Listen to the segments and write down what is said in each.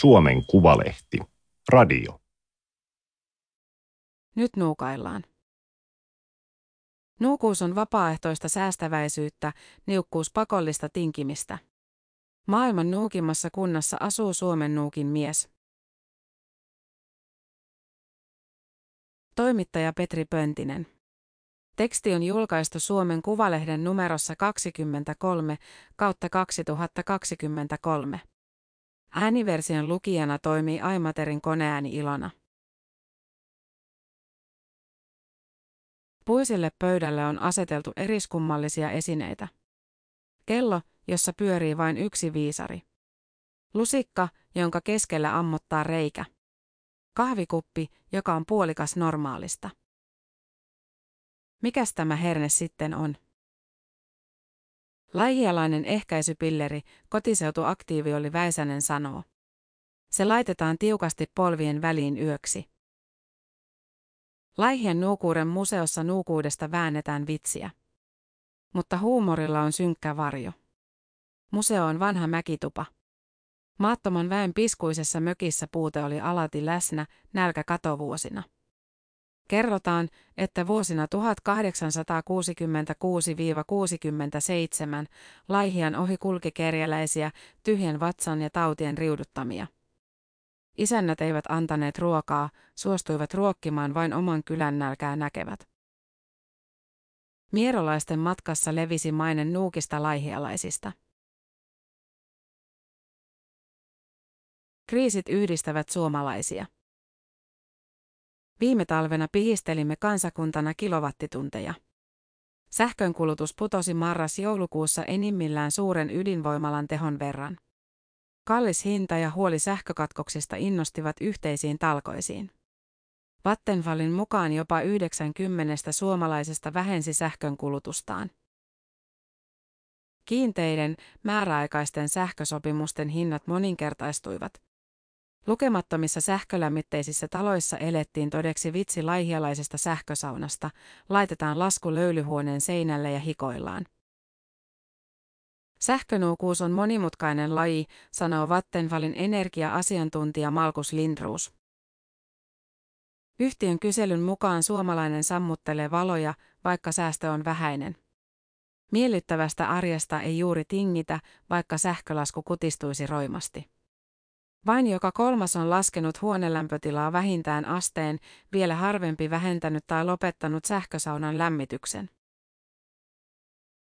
Suomen Kuvalehti. Radio. Nyt nuukaillaan. Nuukuus on vapaaehtoista säästäväisyyttä, niukkuus pakollista tinkimistä. Maailman nuukimmassa kunnassa asuu Suomen nuukin mies. Toimittaja Petri Pöntinen. Teksti on julkaistu Suomen Kuvalehden numerossa 23 kautta 2023. Ääniversion lukijana toimii Aimaterin koneääni Ilona. Puiselle pöydälle on aseteltu eriskummallisia esineitä. Kello, jossa pyörii vain yksi viisari. Lusikka, jonka keskellä ammottaa reikä. Kahvikuppi, joka on puolikas normaalista. Mikäs tämä herne sitten on? Laihialainen ehkäisypilleri, kotiseutuaktiivi oli Väisänen sanoo. Se laitetaan tiukasti polvien väliin yöksi. Laihien nuukuuden museossa nuukuudesta väännetään vitsiä. Mutta huumorilla on synkkä varjo. Museo on vanha mäkitupa. Maattoman väen piskuisessa mökissä puute oli alati läsnä nälkä katovuosina. Kerrotaan, että vuosina 1866-67 Laihian ohi kulki kerjäläisiä, tyhjän vatsan ja tautien riuduttamia. Isännät eivät antaneet ruokaa, suostuivat ruokkimaan vain oman kylän nälkää näkevät. Mierolaisten matkassa levisi maine nuukista laihialaisista. Kriisit yhdistävät suomalaisia. Viime talvena pihistelimme kansakuntana kilowattitunteja. Sähkönkulutus putosi marras-joulukuussa enimmillään suuren ydinvoimalan tehon verran. Kallis hinta ja huoli sähkökatkoksista innostivat yhteisiin talkoisiin. Vattenfallin mukaan jopa 90 suomalaisesta vähensi sähkönkulutustaan. Kiinteiden, määräaikaisten sähkösopimusten hinnat moninkertaistuivat. Lukemattomissa sähkölämmitteisissä taloissa elettiin todeksi vitsi laihialaisesta sähkösaunasta, laitetaan lasku löylyhuoneen seinälle ja hikoillaan. Sähkönuukuus on monimutkainen laji, sanoo Vattenfallin energia-asiantuntija Malkus Lindruus. Yhtiön kyselyn mukaan suomalainen sammuttelee valoja, vaikka säästö on vähäinen. Miellyttävästä arjesta ei juuri tingitä, vaikka sähkölasku kutistuisi roimasti. Vain joka kolmas on laskenut huonelämpötilaa vähintään asteen, vielä harvempi vähentänyt tai lopettanut sähkösaunan lämmityksen.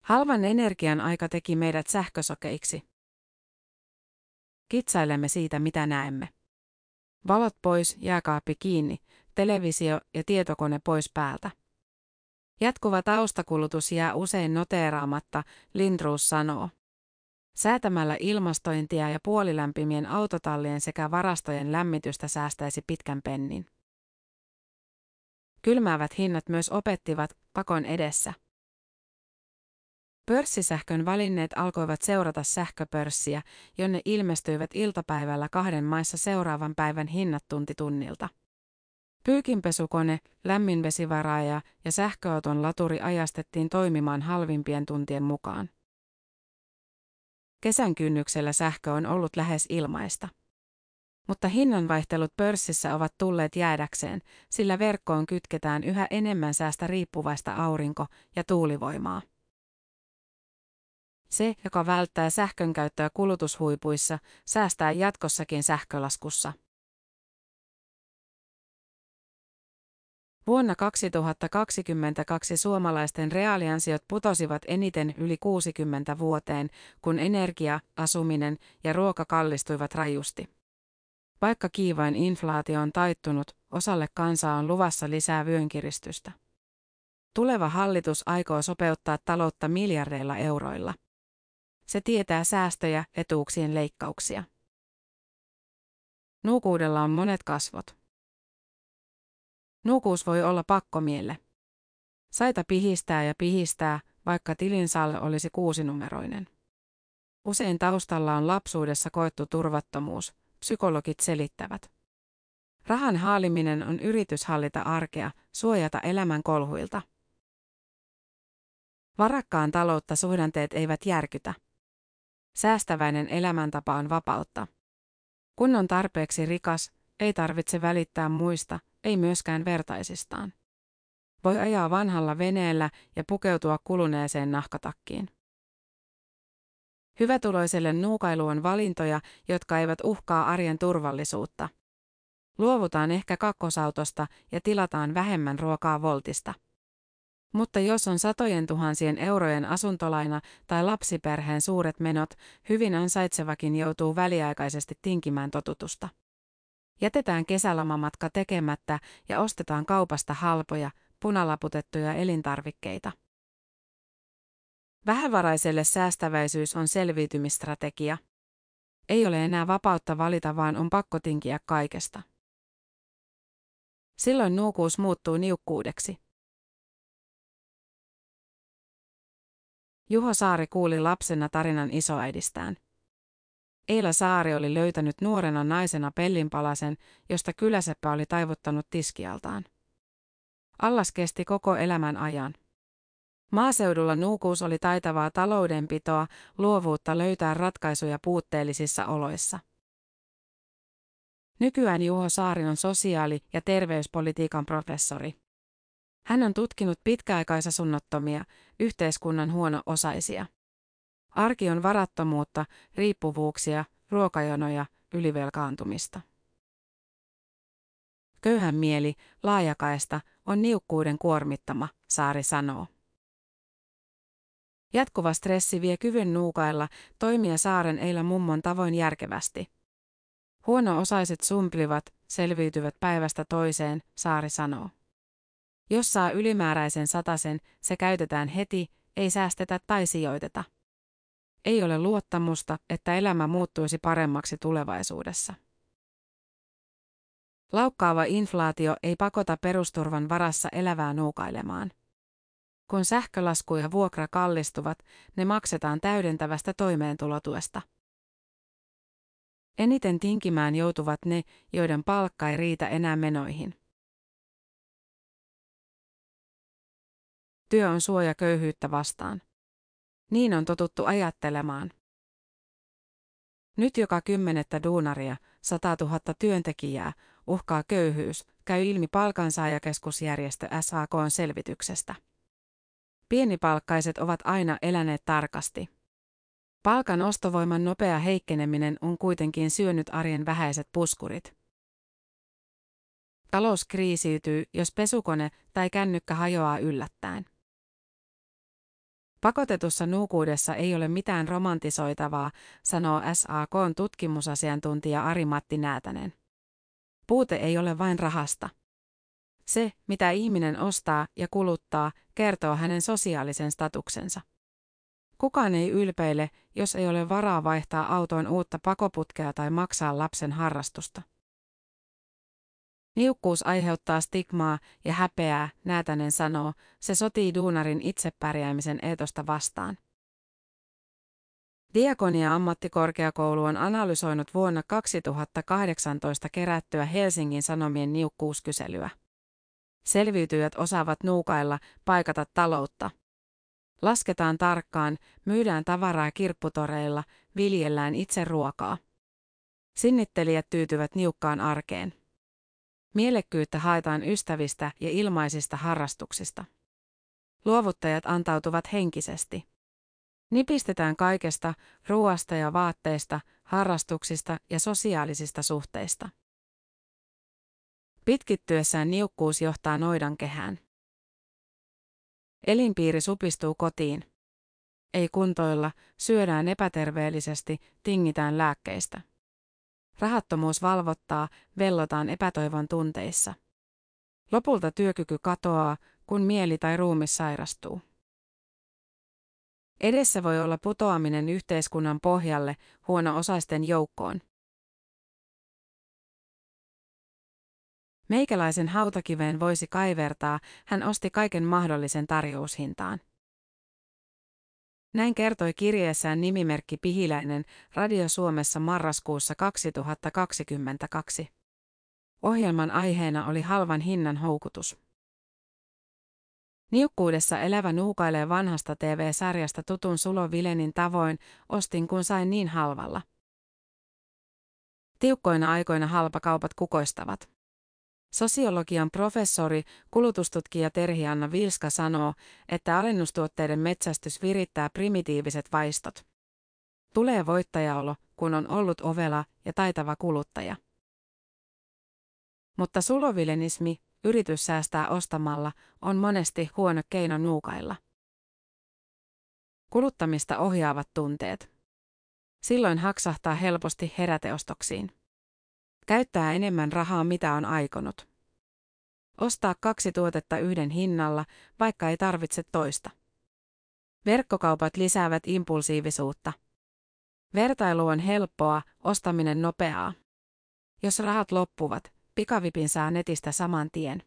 Halvan energian aika teki meidät sähkösokeiksi. Kitsailemme siitä, mitä näemme. Valot pois, jääkaappi kiinni, televisio ja tietokone pois päältä. Jatkuva taustakulutus jää usein noteeraamatta, Lindruus sanoo. Säätämällä ilmastointia ja puolilämpimien autotallien sekä varastojen lämmitystä säästäisi pitkän pennin. Kylmäävät hinnat myös opettivat pakon edessä. Pörssisähkön valinneet alkoivat seurata sähköpörssiä, jonne ilmestyivät iltapäivällä kahden maissa seuraavan päivän hinnat tunti tunnilta. Pyykinpesukone, lämminvesivaraaja ja sähköauton laturi ajastettiin toimimaan halvimpien tuntien mukaan. Kesän kynnyksellä sähkö on ollut lähes ilmaista. Mutta hinnanvaihtelut pörssissä ovat tulleet jäädäkseen, sillä verkkoon kytketään yhä enemmän säästä riippuvaista aurinko- ja tuulivoimaa. Se, joka välttää sähkön käyttöä kulutushuipuissa, säästää jatkossakin sähkölaskussa. Vuonna 2022 suomalaisten reaaliansiot putosivat eniten yli 60 vuoteen, kun energia, asuminen ja ruoka kallistuivat rajusti. Vaikka kiivain inflaatio on taittunut, osalle kansaa on luvassa lisää vyönkiristystä. Tuleva hallitus aikoo sopeuttaa taloutta miljardeilla euroilla. Se tietää säästöjä, etuuksien leikkauksia. Nuukuudella on monet kasvot. Nuukuus voi olla pakkomielle. Saita pihistää ja pihistää, vaikka tilinsalle olisi kuusinumeroinen. Usein taustalla on lapsuudessa koettu turvattomuus, psykologit selittävät. Rahan haaliminen on yritys hallita arkea, suojata elämän kolhuilta. Varakkaan taloutta suhdanteet eivät järkytä. Säästäväinen elämäntapa on vapautta. Kun on tarpeeksi rikas, ei tarvitse välittää muista, ei myöskään vertaisistaan. Voi ajaa vanhalla veneellä ja pukeutua kuluneeseen nahkatakkiin. Hyvätuloiselle nuukailu on valintoja, jotka eivät uhkaa arjen turvallisuutta. Luovutaan ehkä kakkosautosta ja tilataan vähemmän ruokaa voltista. Mutta jos on satojen tuhansien eurojen asuntolaina tai lapsiperheen suuret menot, hyvin ansaitsevakin joutuu väliaikaisesti tinkimään totutusta. Jätetään kesälomamatka tekemättä ja ostetaan kaupasta halpoja, punalaputettuja elintarvikkeita. Vähävaraiselle säästäväisyys on selviytymistrategia. Ei ole enää vapautta valita, vaan on pakko tinkiä kaikesta. Silloin nuukuus muuttuu niukkuudeksi. Juho Saari kuuli lapsena tarinan isoäidistään. Eila Saari oli löytänyt nuorena naisena pellinpalasen, josta kyläseppä oli taivuttanut tiskialtaan. Allas kesti koko elämän ajan. Maaseudulla nuukuus oli taitavaa taloudenpitoa, luovuutta löytää ratkaisuja puutteellisissa oloissa. Nykyään Juho Saari on sosiaali- ja terveyspolitiikan professori. Hän on tutkinut pitkäaikaisasunnottomia, yhteiskunnan huono-osaisia. Arki on varattomuutta, riippuvuuksia, ruokajonoja, ylivelkaantumista. Köyhän mieli, laajakaista, on niukkuuden kuormittama, Saari sanoo. Jatkuva stressi vie kyvyn nuukailla toimia saaren eillä mummon tavoin järkevästi. Huono-osaiset sumplivat, selviytyvät päivästä toiseen, Saari sanoo. Jos saa ylimääräisen satasen, se käytetään heti, ei säästetä tai sijoiteta. Ei ole luottamusta, että elämä muuttuisi paremmaksi tulevaisuudessa. Laukkaava inflaatio ei pakota perusturvan varassa elävää nuukailemaan. Kun sähkölasku ja vuokra kallistuvat, ne maksetaan täydentävästä toimeentulotuesta. Eniten tinkimään joutuvat ne, joiden palkka ei riitä enää menoihin. Työ on suoja köyhyyttä vastaan. Niin on totuttu ajattelemaan. Nyt joka kymmenettä duunaria, 100 000 työntekijää, uhkaa köyhyys, käy ilmi palkansaajakeskusjärjestö SAKn selvityksestä. Pienipalkkaiset ovat aina eläneet tarkasti. Palkan ostovoiman nopea heikkeneminen on kuitenkin syönyt arjen vähäiset puskurit. Talous kriisiytyy, jos pesukone tai kännykkä hajoaa yllättäen. Pakotetussa nuukuudessa ei ole mitään romantisoitavaa, sanoo SAKn tutkimusasiantuntija Ari-Matti Näätänen. Puute ei ole vain rahasta. Se, mitä ihminen ostaa ja kuluttaa, kertoo hänen sosiaalisen statuksensa. Kukaan ei ylpeile, jos ei ole varaa vaihtaa autoon uutta pakoputkea tai maksaa lapsen harrastusta. Niukkuus aiheuttaa stigmaa ja häpeää, Näätänen sanoo, se sotii duunarin itsepärjäämisen eetosta vastaan. Diakonia ammattikorkeakoulu on analysoinut vuonna 2018 kerättyä Helsingin Sanomien niukkuuskyselyä. Selviytyjät osaavat nuukailla, paikata taloutta. Lasketaan tarkkaan, myydään tavaraa kirpputoreilla, viljellään itse ruokaa. Sinnittelijät tyytyvät niukkaan arkeen. Mielekkyyttä haetaan ystävistä ja ilmaisista harrastuksista. Luovuttajat antautuvat henkisesti. Nipistetään kaikesta, ruoasta ja vaatteista, harrastuksista ja sosiaalisista suhteista. Pitkittyessään niukkuus johtaa noidan kehään. Elinpiiri supistuu kotiin. Ei kuntoilla, syödään epäterveellisesti, tingitään lääkkeistä. Rahattomuus valvottaa, vellotaan epätoivon tunteissa. Lopulta työkyky katoaa, kun mieli tai ruumi sairastuu. Edessä voi olla putoaminen yhteiskunnan pohjalle huono-osaisten joukkoon. Meikäläisen hautakiveen voisi kaivertaa, hän osti kaiken mahdollisen tarjoushintaan. Näin kertoi kirjeessään nimimerkki Pihiläinen Radio Suomessa marraskuussa 2022. Ohjelman aiheena oli halvan hinnan houkutus. Niukkuudessa elävä nuukailee vanhasta TV-sarjasta tutun Sulo Vilenin tavoin, ostin kun sain niin halvalla. Tiukkoina aikoina halpakaupat kukoistavat. Sosiologian professori, kulutustutkija Terhi-Anna Vilska sanoo, että alennustuotteiden metsästys virittää primitiiviset vaistot. Tulee voittajaolo, kun on ollut ovela ja taitava kuluttaja. Mutta sulovilenismi, yritys säästää ostamalla, on monesti huono keino nuukailla. Kuluttamista ohjaavat tunteet. Silloin haksahtaa helposti heräteostoksiin. Käyttää enemmän rahaa mitä on aikonut. Ostaa kaksi tuotetta yhden hinnalla, vaikka ei tarvitse toista. Verkkokaupat lisäävät impulsiivisuutta. Vertailu on helppoa, ostaminen nopeaa. Jos rahat loppuvat, pikavipin saa netistä saman tien.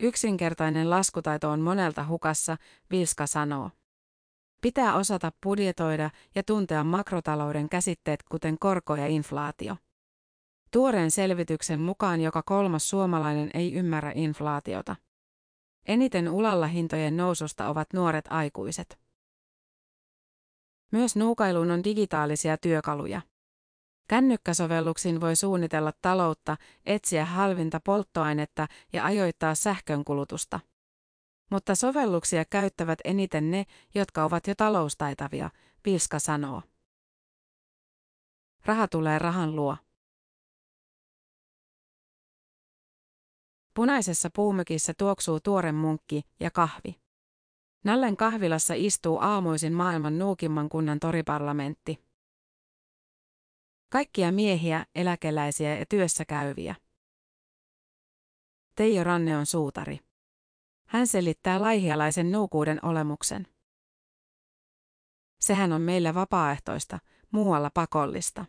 Yksinkertainen laskutaito on monelta hukassa, Vilska sanoo. Pitää osata budjetoida ja tuntea makrotalouden käsitteet kuten korko ja inflaatio. Tuoreen selvityksen mukaan joka kolmas suomalainen ei ymmärrä inflaatiota. Eniten ulalla hintojen noususta ovat nuoret aikuiset. Myös nuukailuun on digitaalisia työkaluja. Kännykkäsovelluksin voi suunnitella taloutta, etsiä halvinta polttoainetta ja ajoittaa sähkönkulutusta. Mutta sovelluksia käyttävät eniten ne, jotka ovat jo taloustaitavia, Pilska sanoo. Raha tulee rahan luo. Punaisessa puumökissä tuoksuu tuore munkki ja kahvi. Nallen kahvilassa istuu aamuisin maailman nuukimman kunnan toriparlamentti. Kaikkia miehiä, eläkeläisiä ja työssä käyviä. Teijo Ranne on suutari. Hän selittää laihialaisen nuukuuden olemuksen. Sehän on meillä vapaaehtoista, muualla pakollista.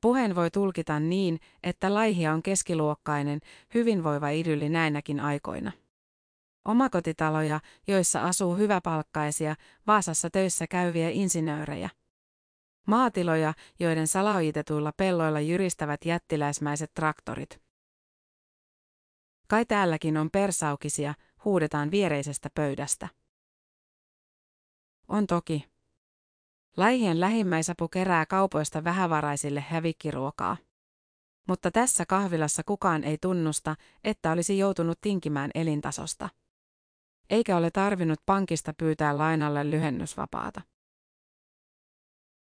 Puheen voi tulkita niin, että laihia on keskiluokkainen, hyvinvoiva idylli näinäkin aikoina. Omakotitaloja, joissa asuu hyväpalkkaisia, Vaasassa töissä käyviä insinöörejä. Maatiloja, joiden salaojitetuilla pelloilla jyristävät jättiläismäiset traktorit. Kai täälläkin on persaukisia, huudetaan viereisestä pöydästä. On toki. Laihien lähimmäisapu kerää kaupoista vähävaraisille hävikkiruokaa. Mutta tässä kahvilassa kukaan ei tunnusta, että olisi joutunut tinkimään elintasosta. Eikä ole tarvinnut pankista pyytää lainalle lyhennysvapaata.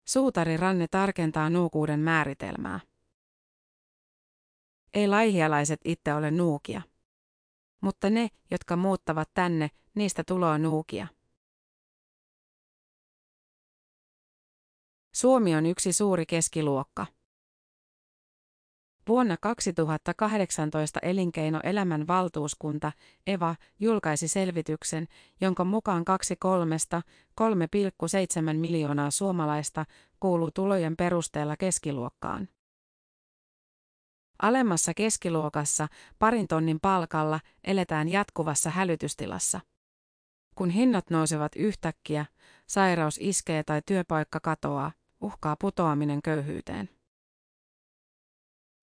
Suutari Ranne tarkentaa nuukuuden määritelmää. Ei laihialaiset itse ole nuukia. Mutta ne, jotka muuttavat tänne, niistä tuloa nuukia. Suomi on yksi suuri keskiluokka. Vuonna 2018 Elinkeinoelämän valtuuskunta, EVA, julkaisi selvityksen, jonka mukaan kaksi kolmesta 3,7 miljoonaa suomalaista kuuluu tulojen perusteella keskiluokkaan. Alemmassa keskiluokassa, parin tonnin palkalla, eletään jatkuvassa hälytystilassa. Kun hinnat nousevat yhtäkkiä, sairaus iskee tai työpaikka katoaa, uhkaa putoaminen köyhyyteen.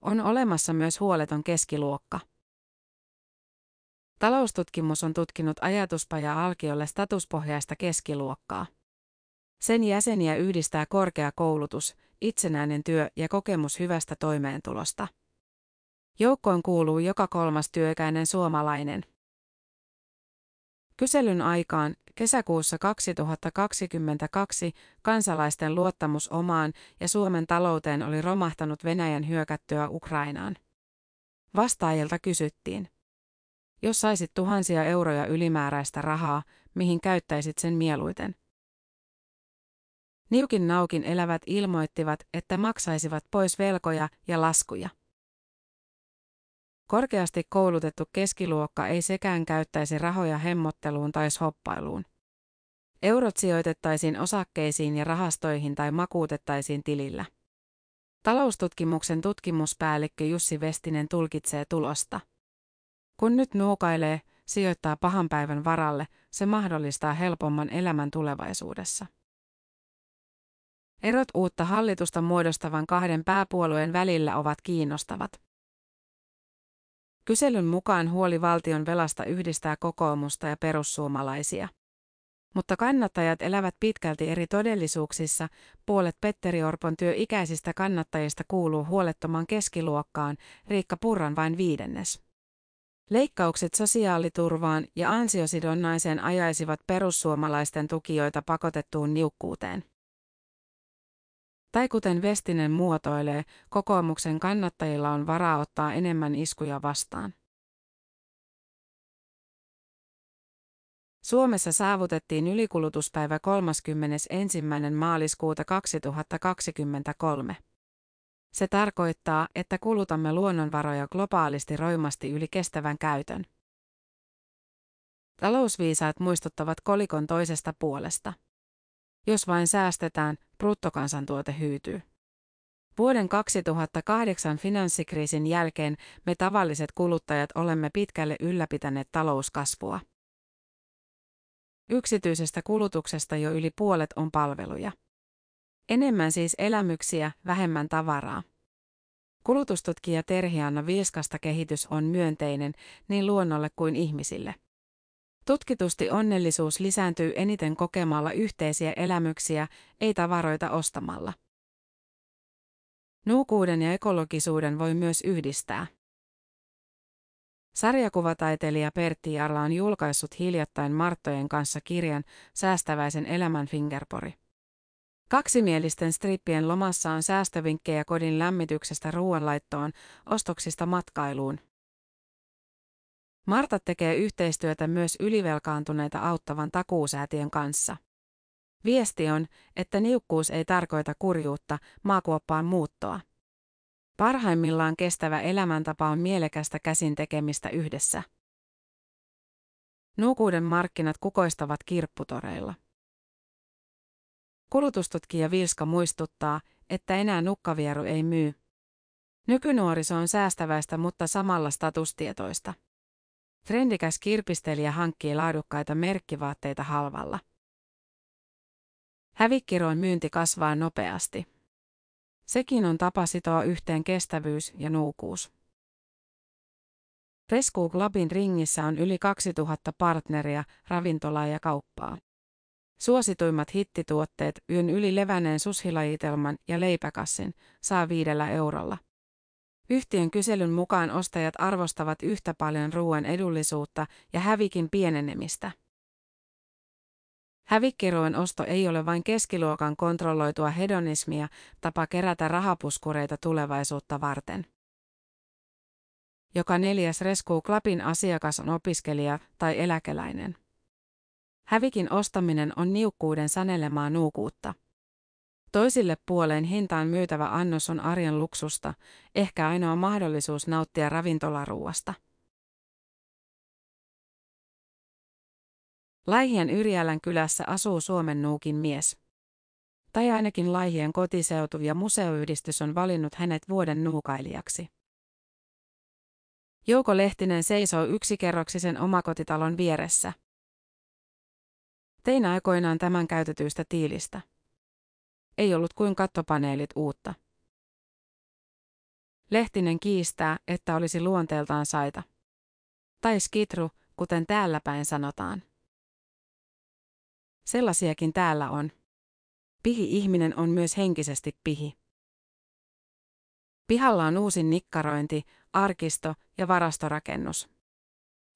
On olemassa myös huoleton keskiluokka. Taloustutkimus on tutkinut ajatuspaja Alkiolle statuspohjaista keskiluokkaa. Sen jäseniä yhdistää korkea koulutus, itsenäinen työ ja kokemus hyvästä toimeentulosta. Joukkoon kuuluu joka kolmas työikäinen suomalainen. Kyselyn aikaan kesäkuussa 2022 kansalaisten luottamus omaan ja Suomen talouteen oli romahtanut Venäjän hyökättyä Ukrainaan. Vastaajilta kysyttiin. Jos saisit tuhansia euroja ylimääräistä rahaa, mihin käyttäisit sen mieluiten? Niukin naukin elävät ilmoittivat, että maksaisivat pois velkoja ja laskuja. Korkeasti koulutettu keskiluokka ei sekään käyttäisi rahoja hemmotteluun tai shoppailuun. Eurot sijoitettaisiin osakkeisiin ja rahastoihin tai makuutettaisiin tilillä. Taloustutkimuksen tutkimuspäällikkö Jussi Vestinen tulkitsee tulosta. Kun nyt nuukailee, sijoittaa pahan päivän varalle, se mahdollistaa helpomman elämän tulevaisuudessa. Erot uutta hallitusta muodostavan kahden pääpuolueen välillä ovat kiinnostavat. Kyselyn mukaan huoli valtion velasta yhdistää kokoomusta ja perussuomalaisia. Mutta kannattajat elävät pitkälti eri todellisuuksissa, puolet Petteri Orpon työikäisistä kannattajista kuuluu huolettoman keskiluokkaan, Riikka Purran vain viidennes. Leikkaukset sosiaaliturvaan ja ansiosidonnaiseen ajaisivat perussuomalaisten tukijoita pakotettuun niukkuuteen. Tai kuten Vestinen muotoilee, kokoomuksen kannattajilla on varaa ottaa enemmän iskuja vastaan. Suomessa saavutettiin ylikulutuspäivä 31. maaliskuuta 2023. Se tarkoittaa, että kulutamme luonnonvaroja globaalisti roimasti yli kestävän käytön. Talousviisaat muistuttavat kolikon toisesta puolesta. Jos vain säästetään, bruttokansantuote hyytyy. Vuoden 2008 finanssikriisin jälkeen me tavalliset kuluttajat olemme pitkälle ylläpitäneet talouskasvua. Yksityisestä kulutuksesta jo yli puolet on palveluja. Enemmän siis elämyksiä, vähemmän tavaraa. Kulutustutkija Terhianna Viiskasta kehitys on myönteinen niin luonnolle kuin ihmisille. Tutkitusti onnellisuus lisääntyy eniten kokemalla yhteisiä elämyksiä, ei tavaroita ostamalla. Nuukuuden ja ekologisuuden voi myös yhdistää. Sarjakuvataiteilija Pertti Jarla on julkaissut hiljattain Marttojen kanssa kirjan Säästäväisen elämän fingerpori. Kaksimielisten strippien lomassa on säästövinkkejä kodin lämmityksestä ruoanlaittoon, ostoksista matkailuun. Marta tekee yhteistyötä myös ylivelkaantuneita auttavan takuusäätiön kanssa. Viesti on, että niukkuus ei tarkoita kurjuutta, maakuoppaan muuttoa. Parhaimmillaan kestävä elämäntapa on mielekästä käsin tekemistä yhdessä. Nuukuuden markkinat kukoistavat kirpputoreilla. Kulutustutkija Vilska muistuttaa, että enää nukkavieru ei myy. Nykynuoriso on säästäväistä, mutta samalla statustietoista. Trendikäs kirpistelijä hankkii laadukkaita merkkivaatteita halvalla. Hävikkiroon myynti kasvaa nopeasti. Sekin on tapa sitoa yhteen kestävyys ja nuukuus. Rescue Clubin ringissä on yli 2000 partneria, ravintolaa ja kauppaa. Suosituimmat hittituotteet, yön yli leväneen sushilajitelman ja leipäkassin, saa viidellä eurolla. Yhtiön kyselyn mukaan ostajat arvostavat yhtä paljon ruoan edullisuutta ja hävikin pienenemistä. Hävikkiruoan osto ei ole vain keskiluokan kontrolloitua hedonismia, tapa kerätä rahapuskureita tulevaisuutta varten. Joka neljäs Rescue Clubin asiakas on opiskelija tai eläkeläinen. Hävikin ostaminen on niukkuuden sanelemaa nuukuutta. Toisille puoleen hintaan myytävä annos on arjen luksusta, ehkä ainoa mahdollisuus nauttia ravintolaruuasta. Laihien Yrjälän kylässä asuu Suomen nuukin mies. Tai ainakin Laihien kotiseutu ja museoyhdistys on valinnut hänet vuoden nuukailijaksi. Jouko Lehtinen seisoo yksikerroksisen omakotitalon vieressä. Tein aikoinaan tämän käytetyistä tiilistä. Ei ollut kuin kattopaneelit uutta. Lehtinen kiistää, että olisi luonteeltaan saita. Tai skitru, kuten täällä päin sanotaan. Sellaisiakin täällä on. Pihi-ihminen on myös henkisesti pihi. Pihalla on uusi nikkarointi, arkisto ja varastorakennus.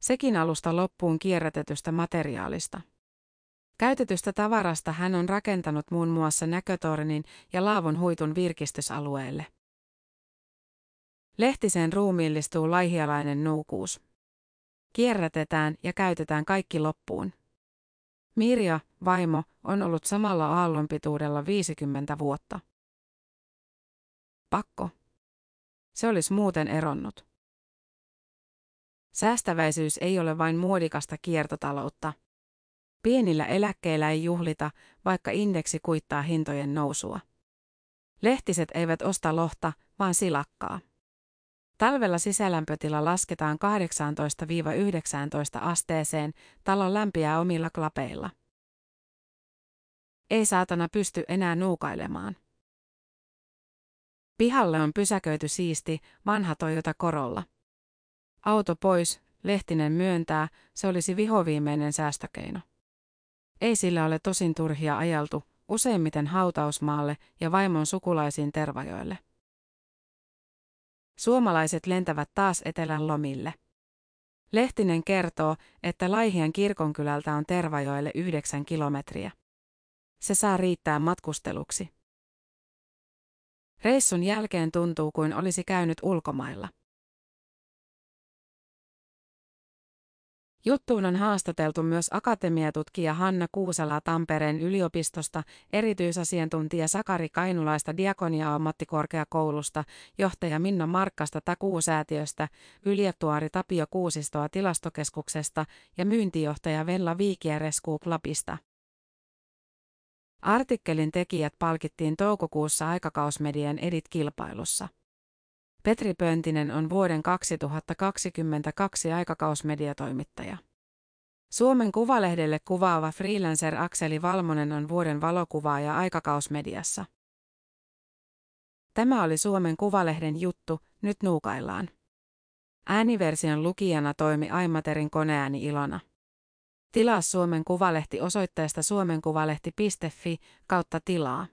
Sekin alusta loppuun kierrätetystä materiaalista. Käytetystä tavarasta hän on rakentanut muun muassa näkötornin ja laavun huitun virkistysalueelle. Lehtiseen ruumiillistuu laihialainen nuukuus. Kierrätetään ja käytetään kaikki loppuun. Mirja, vaimo, on ollut samalla aallonpituudella 50 vuotta. Pakko. Se olisi muuten eronnut. Säästäväisyys ei ole vain muodikasta kiertotaloutta. Pienillä eläkkeillä ei juhlita, vaikka indeksi kuittaa hintojen nousua. Lehtiset eivät osta lohta, vaan silakkaa. Talvella sisälämpötila lasketaan 18-19 asteeseen, talo lämpiää omilla klapeilla. Ei saatana pysty enää nuukailemaan. Pihalle on pysäköity siisti, vanha Toyota Korolla. Auto pois, Lehtinen myöntää, se olisi vihoviimeinen säästökeino. Ei sillä ole tosin turhia ajeltu, useimmiten hautausmaalle ja vaimon sukulaisiin Tervajoille. Suomalaiset lentävät taas etelän lomille. Lehtinen kertoo, että Laihian kirkonkylältä on Tervajoelle yhdeksän kilometriä. Se saa riittää matkusteluksi. Reissun jälkeen tuntuu kuin olisi käynyt ulkomailla. Juttuun on haastateltu myös akatemiatutkija Hanna Kuusala Tampereen yliopistosta, erityisasiantuntija Sakari Kainulaista Diakonia-ammattikorkeakoulusta, johtaja Minna Markkasta Takuusäätiöstä, yliötuari Tapio Kuusistoa tilastokeskuksesta ja myyntijohtaja Vella Viikiä Rescue Clubista. Artikkelin tekijät palkittiin toukokuussa aikakausmedian Edit-kilpailussa. Petri Pöntinen on vuoden 2022 aikakausmediatoimittaja. Suomen Kuvalehdelle kuvaava freelancer Akseli Valmonen on vuoden valokuvaaja aikakausmediassa. Tämä oli Suomen Kuvalehden juttu, nyt nuukaillaan. Ääniversion lukijana toimi Aimaterin koneääni Ilona. Tilaa Suomen Kuvalehti osoitteesta suomenkuvalehti.fi kautta tilaa.